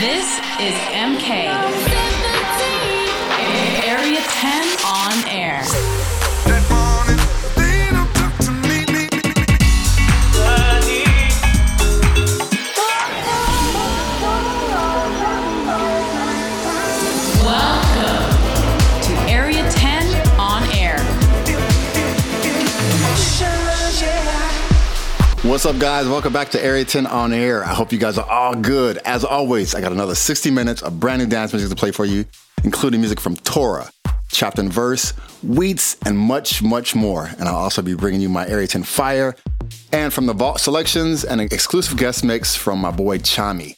This is MK. What's up, guys? Welcome back to 10 on air. I hope you guys are all good. As always, I got another 60 minutes of brand new dance music to play for you, including music from Torha, Chopped in Verse, Wheats, and much, much more. And I'll also be bringing you my 10 Fire and from the Vault selections and an exclusive guest mix from my boy Chami.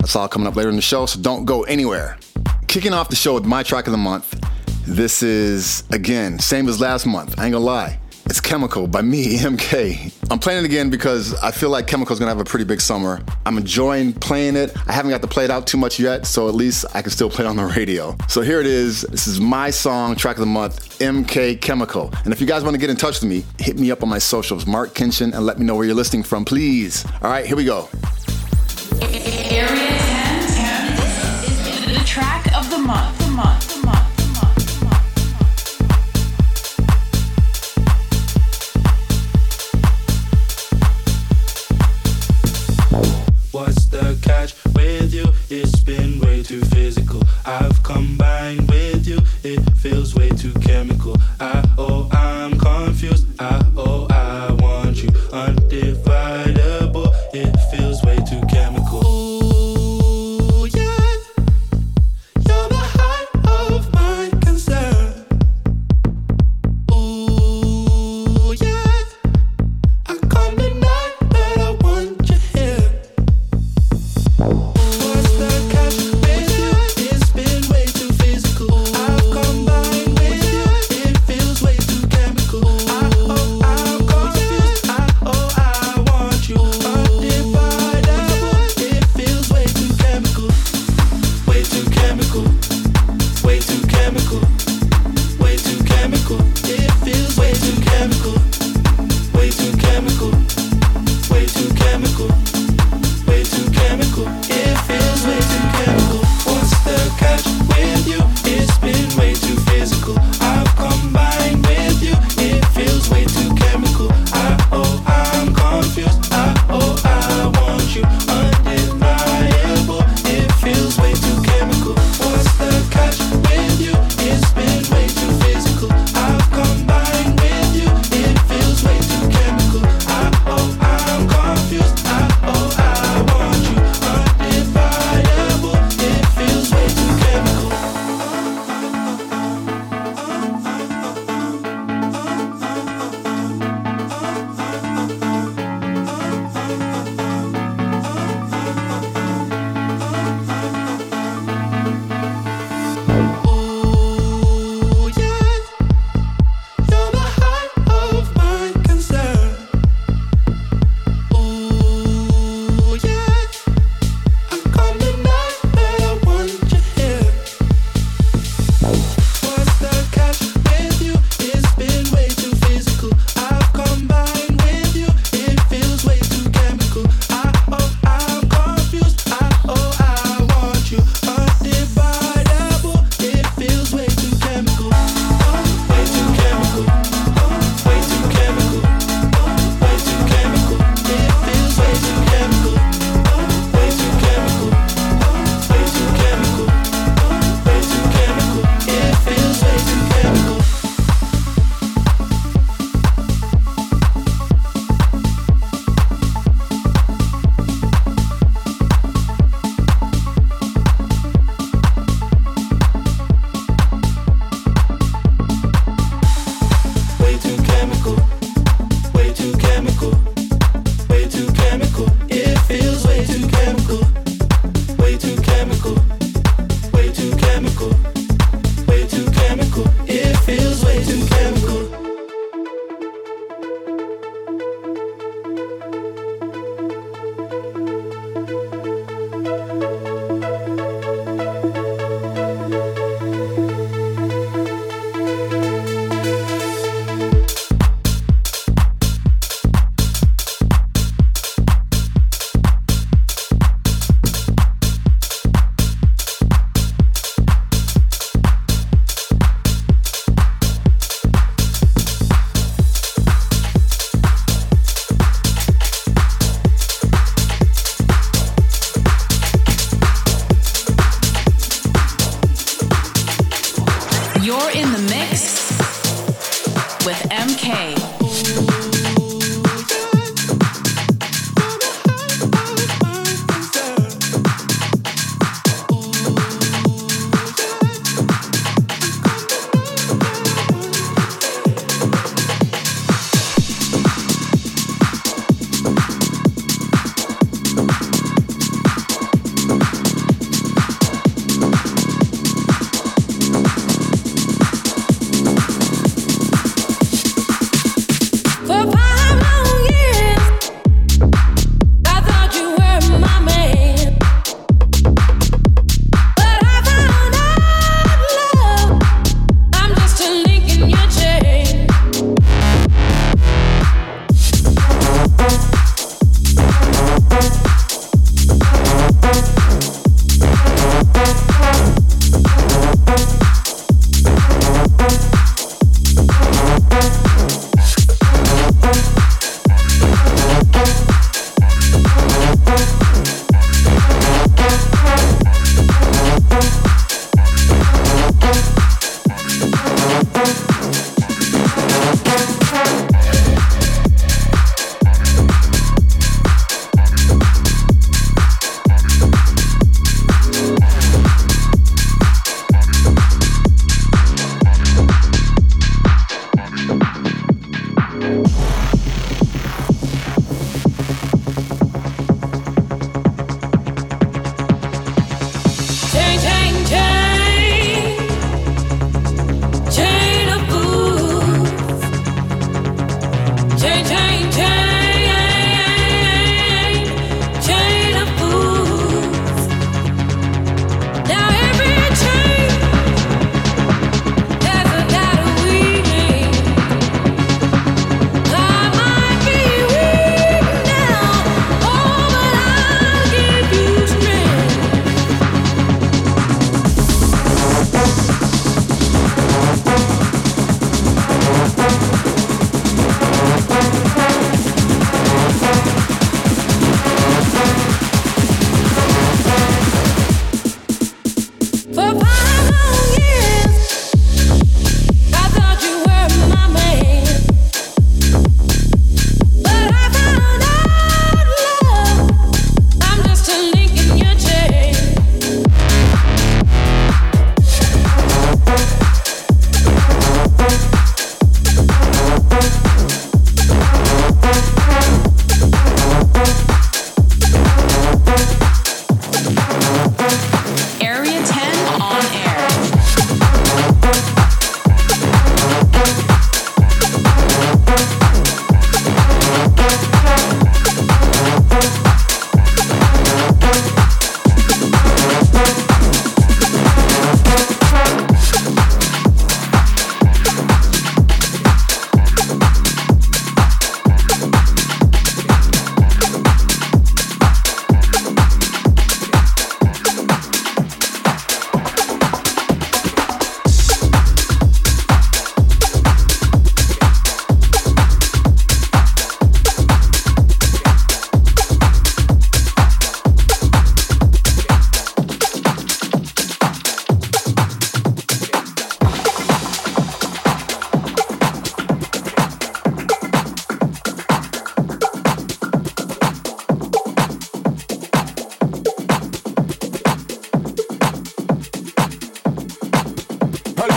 That's all coming up later in the show, so don't go anywhere. Kicking off the show with my track of the month. This is, again, same as last month. I ain't gonna lie. It's Chemical by me, MK. I'm playing it again because I feel like Chemical's gonna have a pretty big summer. I'm enjoying playing it. I haven't got to play it out too much yet, so at least I can still play it on the radio. So here it is. This is my song, track of the month, MK Chemical. And if you guys wanna get in touch with me, hit me up on my socials, Marc Kinchen, and let me know where you're listening from, please. All right, here we go. Area 10, 10. This is the track of the month.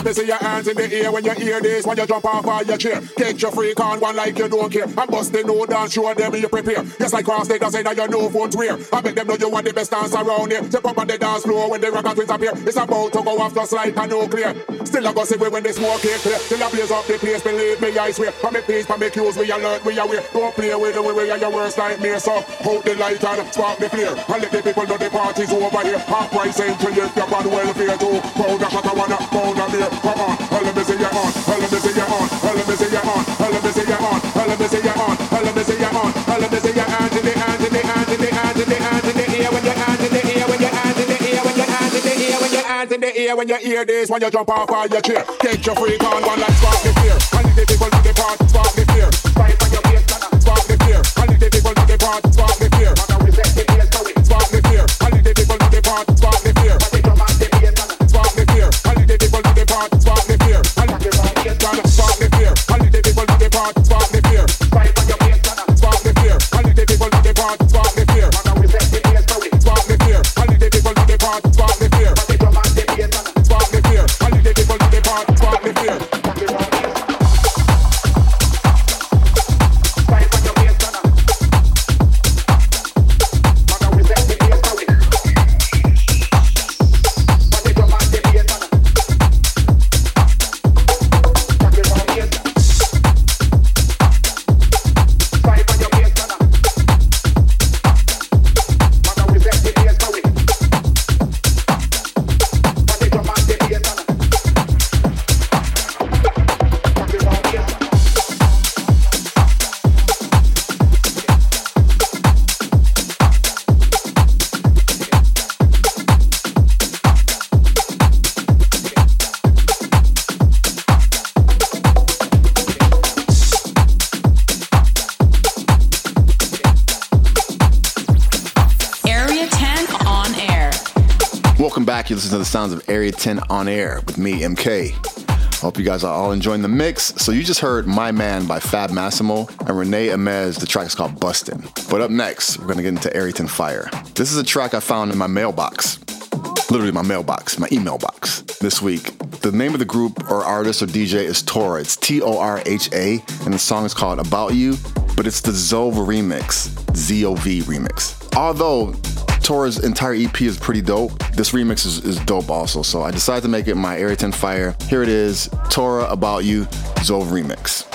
Me see your hands in the air when you hear this. When you jump off of your chair, get your freak on one like you don't care. I'm busting no dance, show them you prepare. Just like cross I say that you know what's where. I make them know you want the best dance around here. Step up on the dance floor when the rock twins appear. It's about to go off just like a nuclear. Still I go see when the smoke is clear. Till I blaze up the place, believe me, I swear. For me peace, for me cues, we alert, we aware. Don't play with the way we are your worst nightmare. So hold the light and spark the flare. And let the people know the party's over here. Half price entry if you're on welfare too. Pound a shot of one, pound a beer. Come on, let me see you on, let me see you on, let me see you on, let me see you on, let me see you on, let me see you on, hands in the air when you hear this when you jump off of your chair. Get your freak on one like spark the fear. And the people do the part, spark the fear. Fight on your face, ah, spark the fear. And the people do the part, spark the fear. Ah, spark the fear. And the people do the part, spark the fear. Ah, spark the fear. And the people do the part, spark Back. To the sounds of Area 10 on air with me, MK. Hope you guys are all enjoying the mix. So you just heard My Man by Fab Massimo and Renee Amez. The track is called Bustin'. But up next, we're gonna get into Area 10 Fire. This is a track I found in my mailbox. Literally my mailbox, my email box this week. The name of the group or artist or DJ is Torha. It's T-O-R-H-A, and the song is called About You, but it's the Zove remix, Z-O-V remix. Although Torha's entire EP is pretty dope. This remix is, is dope also. So I decided to make it my 10 Fire. Here it is Torha About You Zove remix.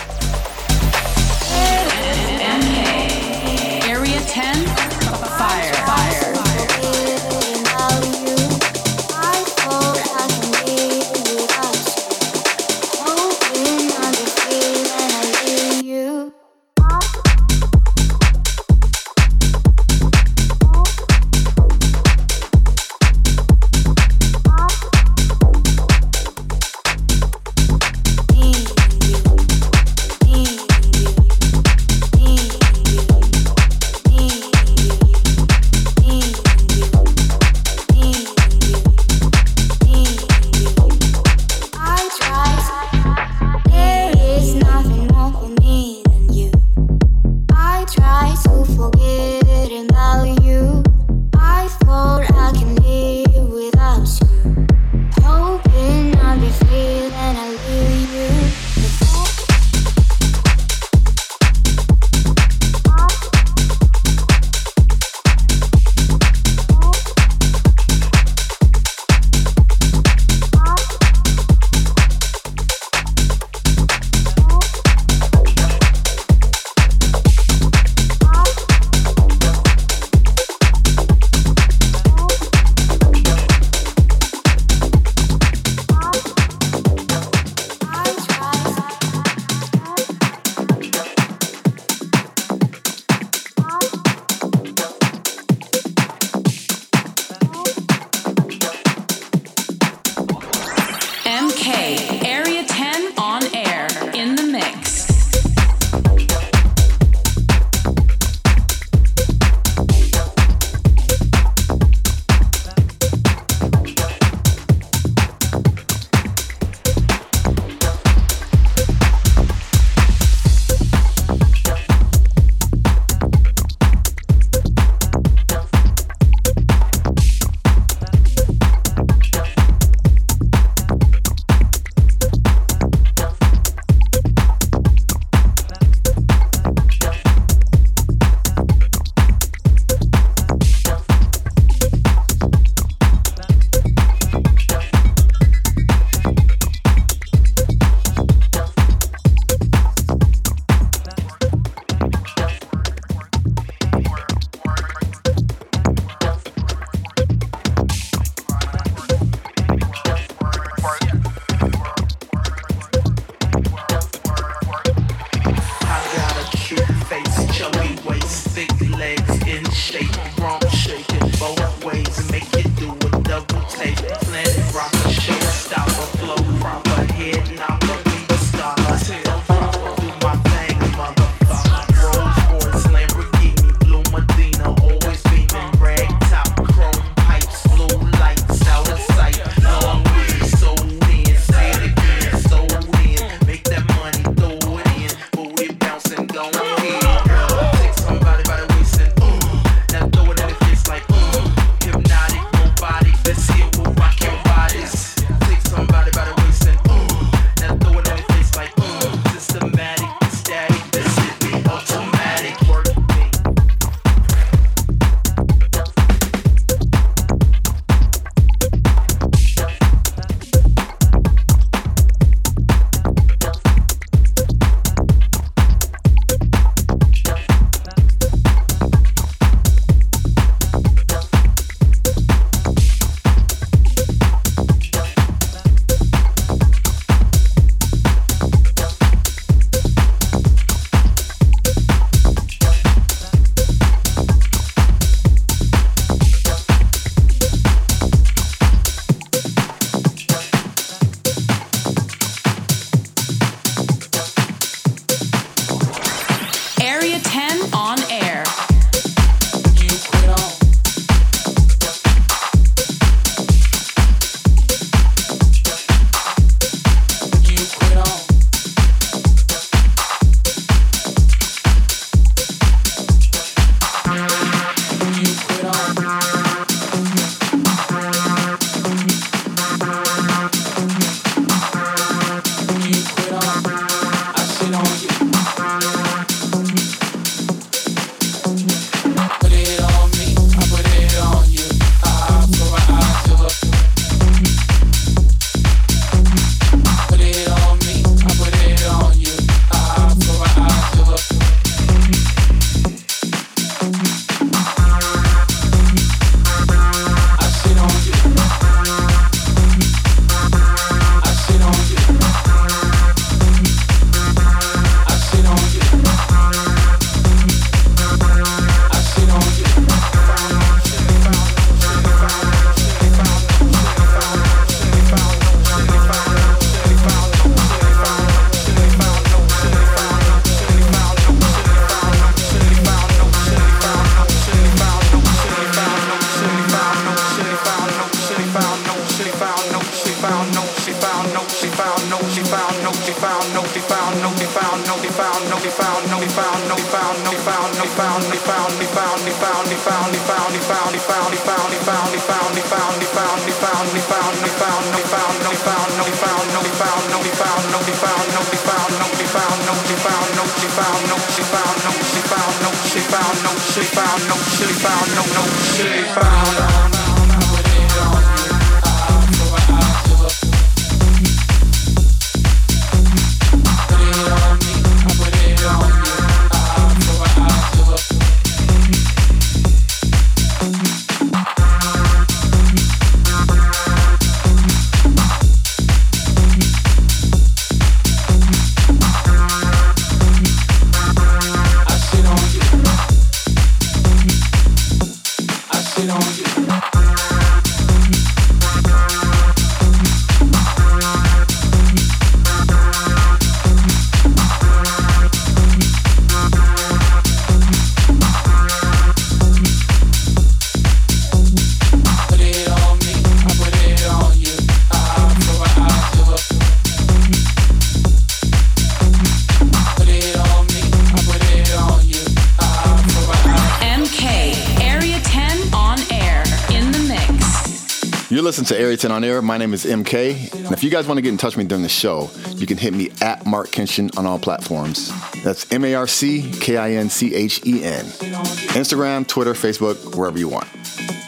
Listen to 10 on Air. My name is MK. And if you guys want to get in touch with me during the show, you can hit me at Marc Kinchen on all platforms. That's M A R C K I N C H E N. Instagram, Twitter, Facebook, wherever you want.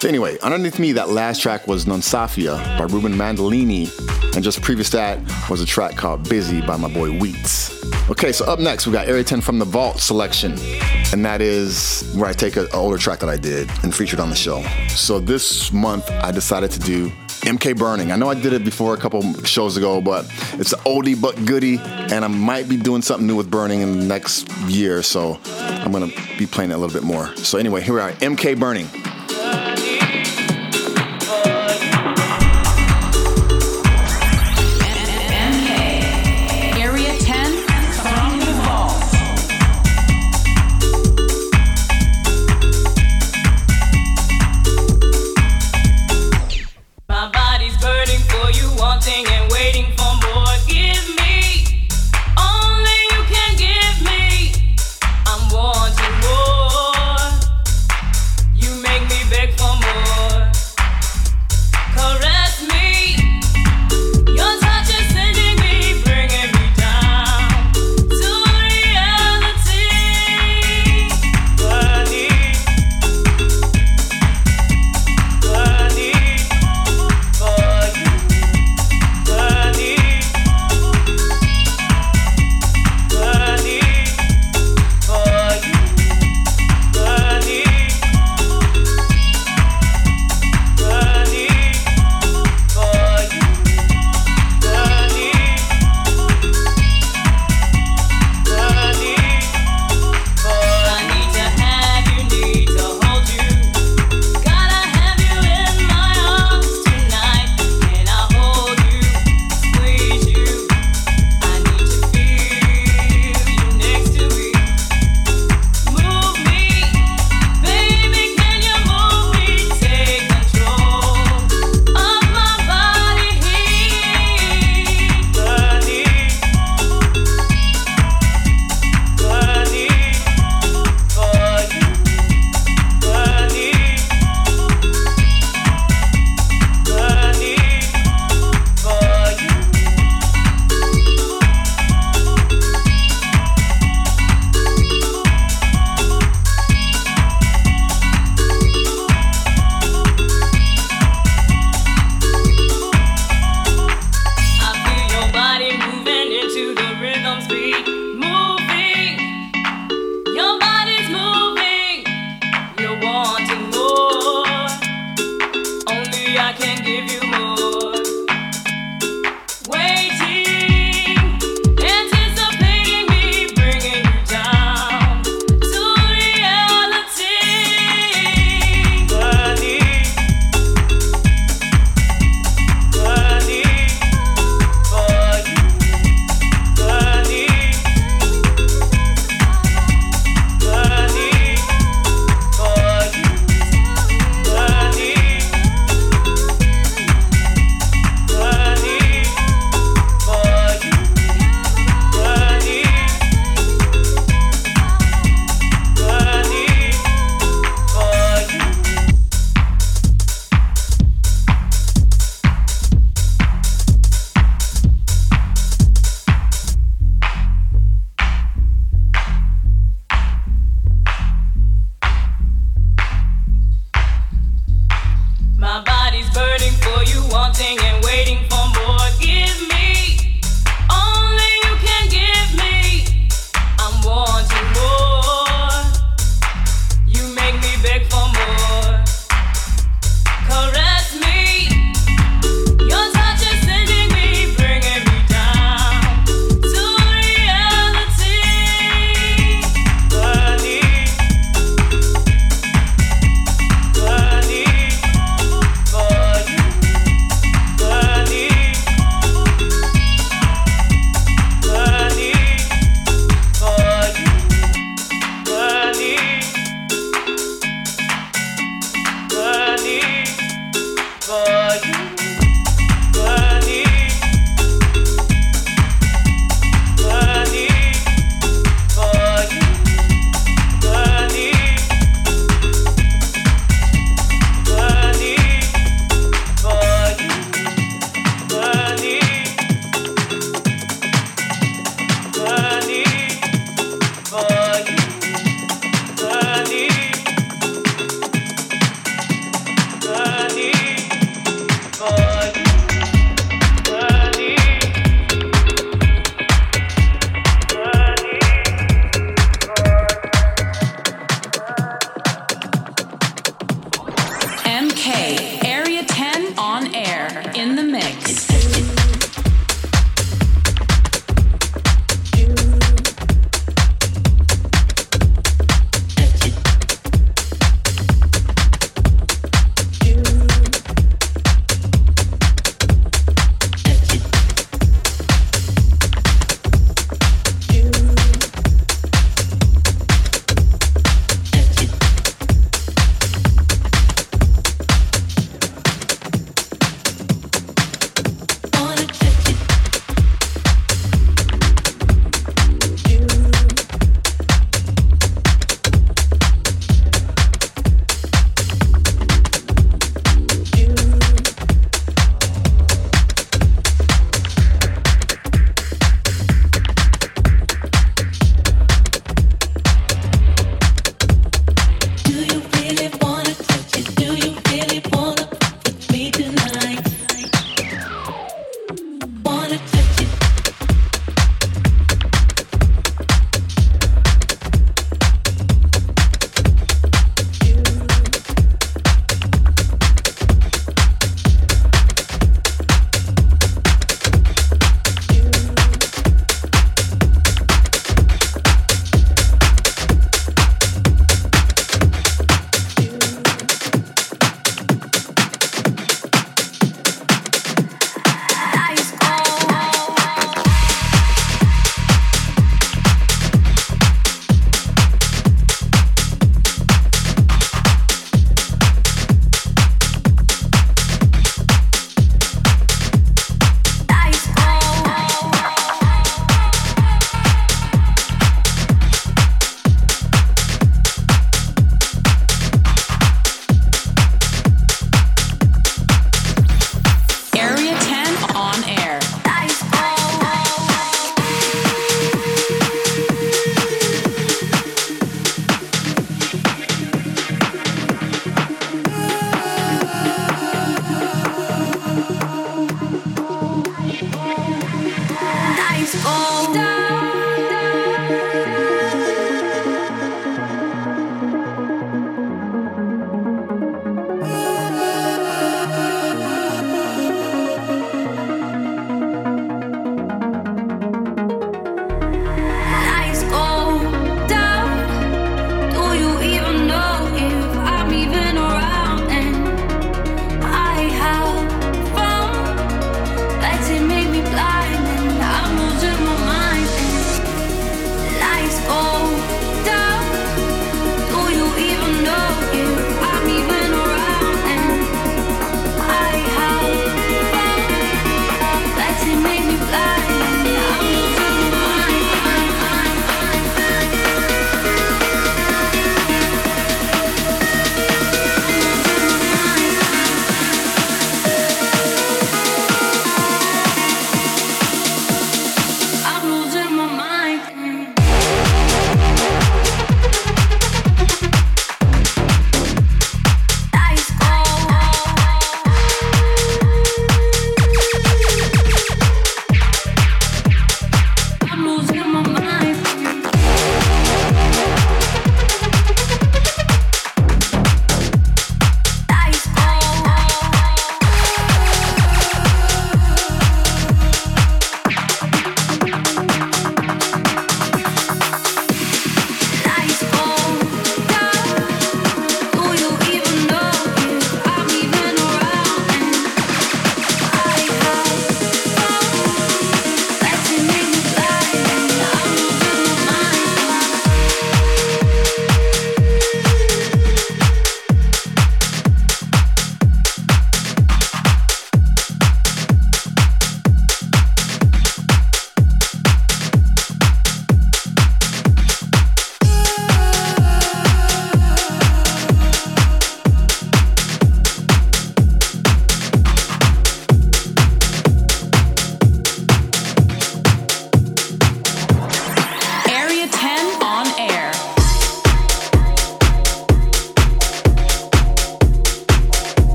So anyway, underneath me, that last track was Non Safia by Ruben Mandolini. And just previous to that was a track called Busy by my boy Wheats. Okay, so up next, we got Area 10 from the Vault selection. And that is where I take an older track that I did and featured on the show. So this month, I decided to do MK Burning. I know I did it before a couple shows ago, but it's an oldie but goodie, and I might be doing something new with Burning in the next year, so I'm gonna be playing it a little bit more. So anyway, here we are, MK Burning.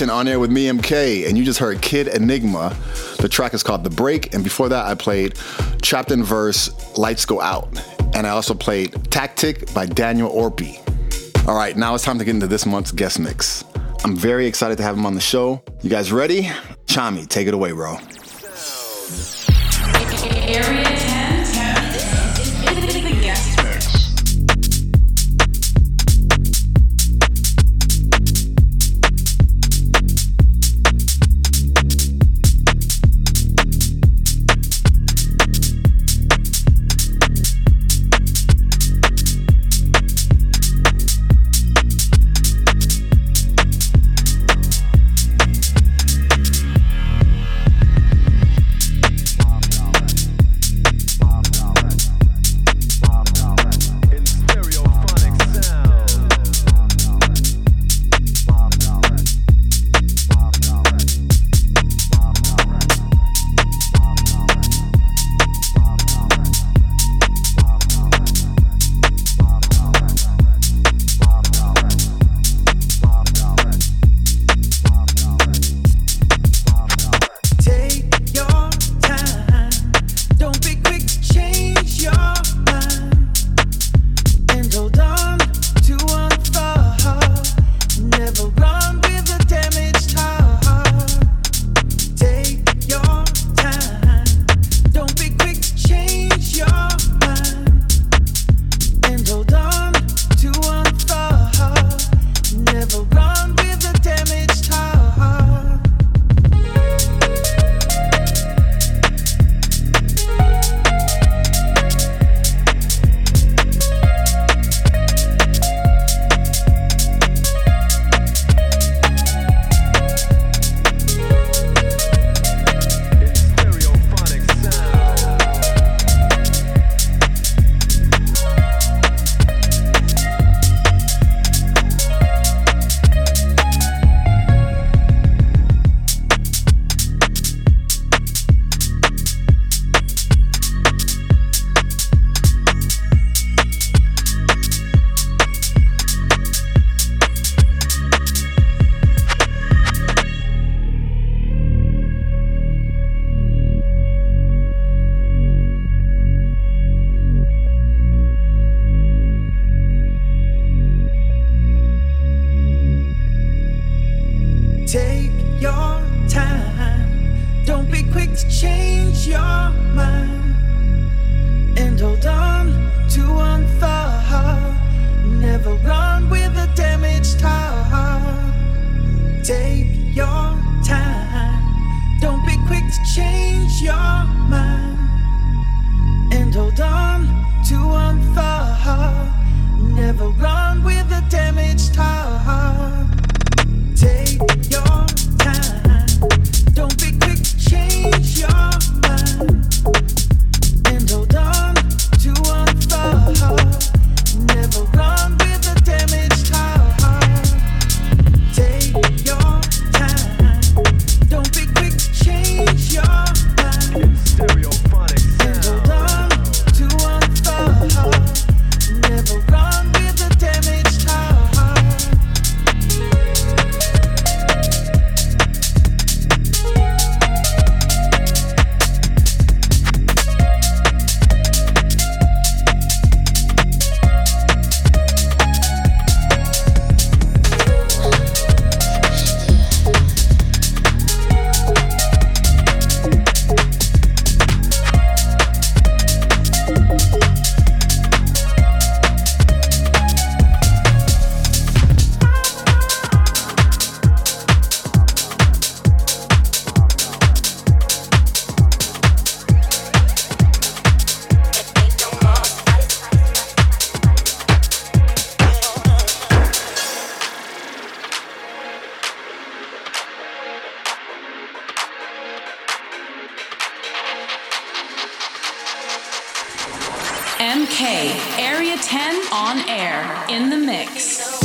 10 on air with me, MK, and you just heard Kid Enigma. The track is called The Break, and before that, I played Trapped Verse, Lights Go Out, and I also played Tactic by Daniel Orpy. All right, now it's time to get into this month's guest mix. I'm very excited to have him on the show. You guys ready? Chami, take it away, bro. Change your mind. And hold on to one thought. Never run MK, Area 10 on air, in the mix.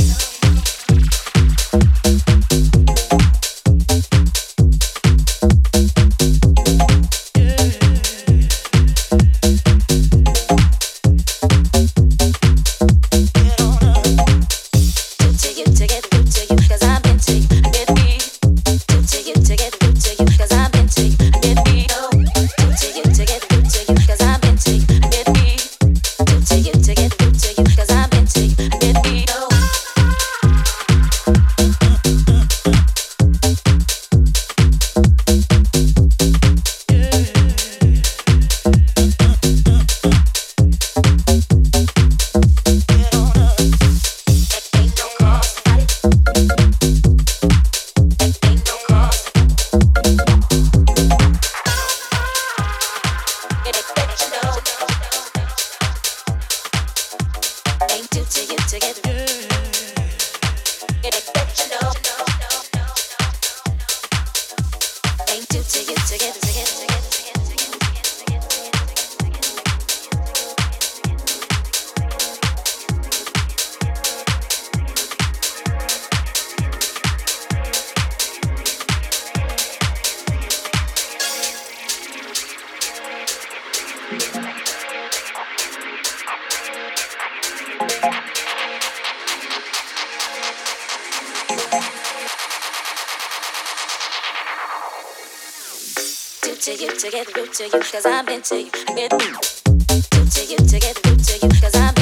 to you, cause I've been to you, I've been to you, to to you, cause I'm.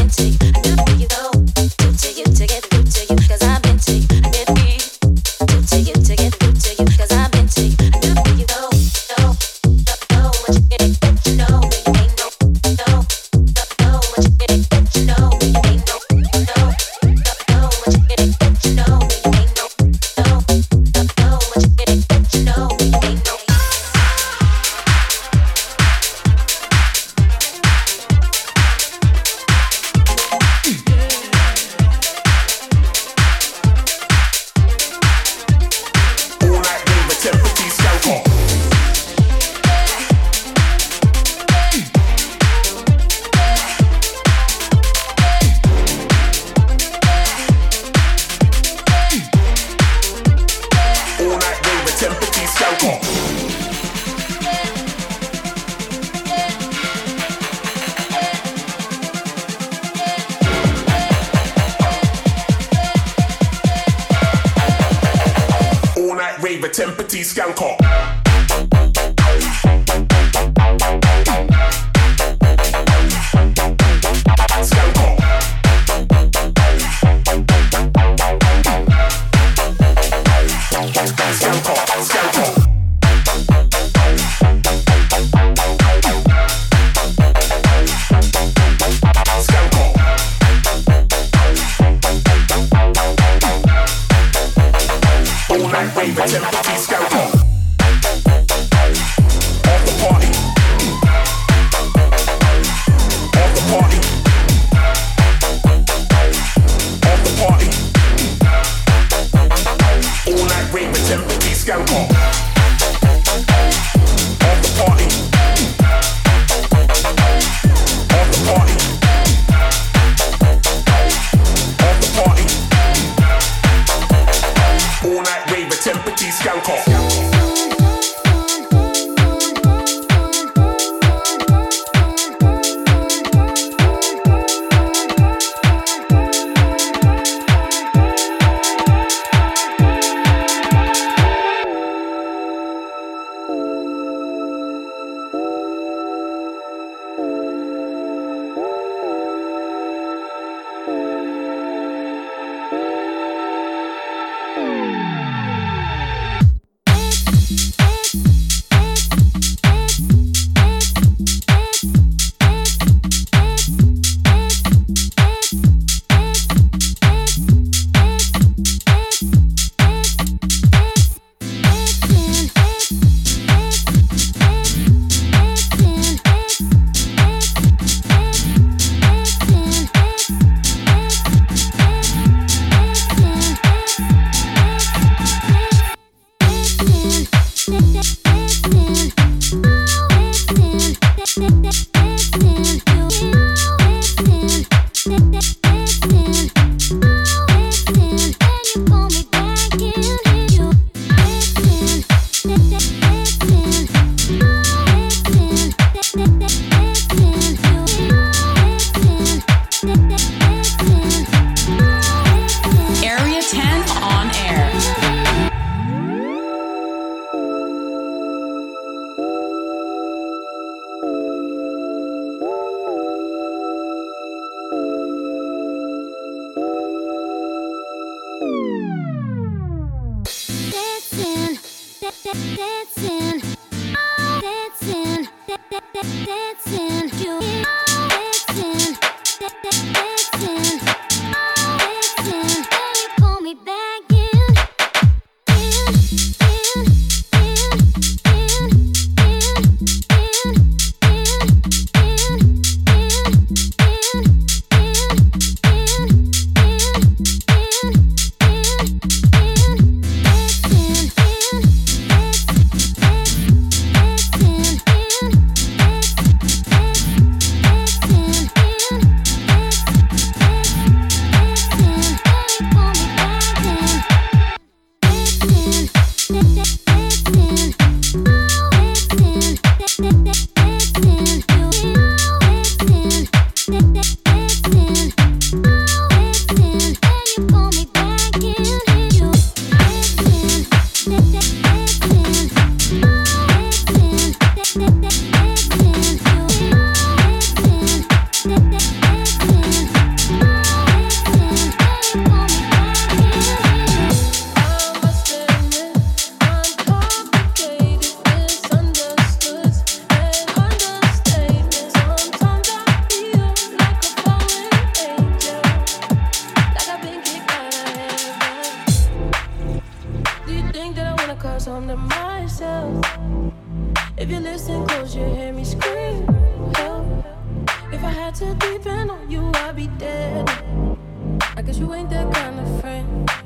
That kind of friend.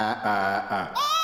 Uh, uh, uh.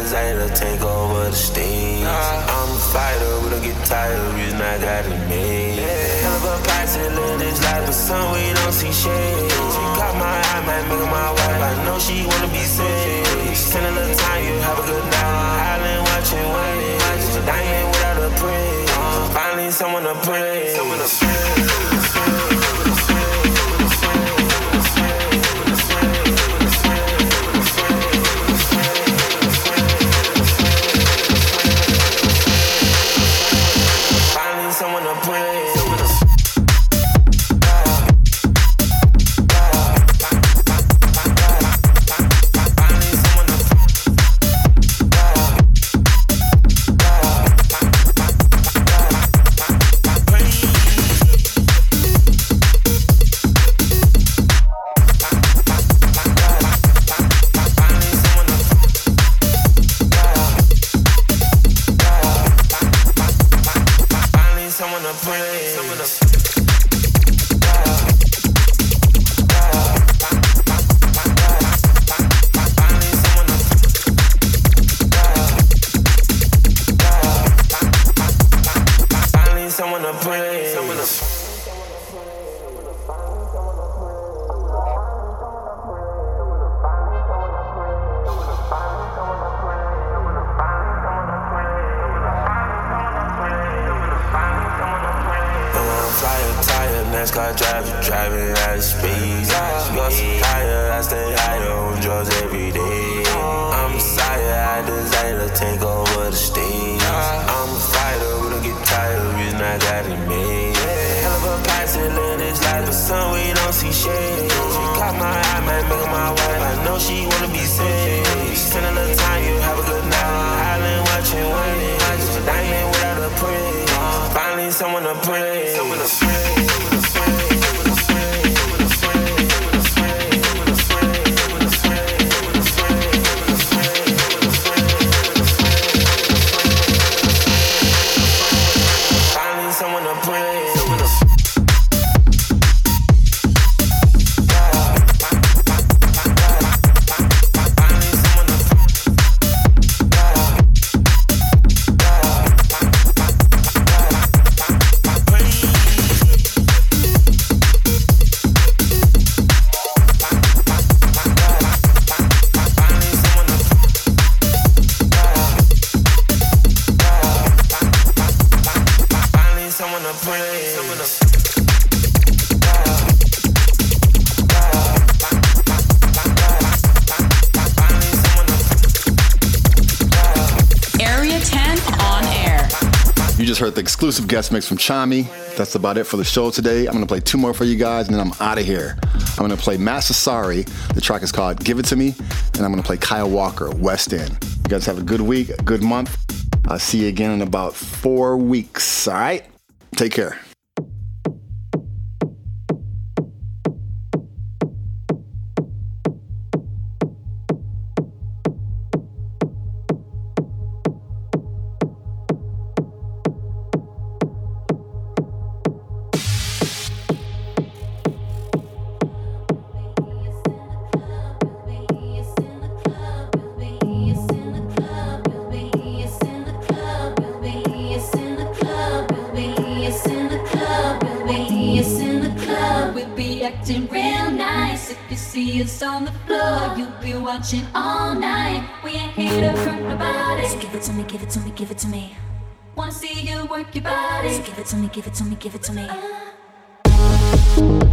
Desire to take over the stage. Uh-huh. I'm a fighter, we don't get tired, reason I got it made. Hell of a price to live this life, but some we don't see shade. She caught my eye, might make my wife. I know she wanna be saved. Spend a life, but some we don't see shade. She caught my eye, might make my wife. I know she wanna be saved. Guest mix from Chami. That's about it for the show today. I'm gonna play two more for you guys, and then I'm out of here. I'm gonna play Sorry. The track is called "Give It to Me," and I'm gonna play Kyle Walker, West End. You guys have a good week, a good month. I'll see you again in about four weeks. All right, take care. Acting real nice. If you see us on the floor, you'll be watching all night. We ain't here to hurt nobody. So give it to me, give it to me, give it to me. Wanna see you work your body. So give it to me, give it to me, give it to me. So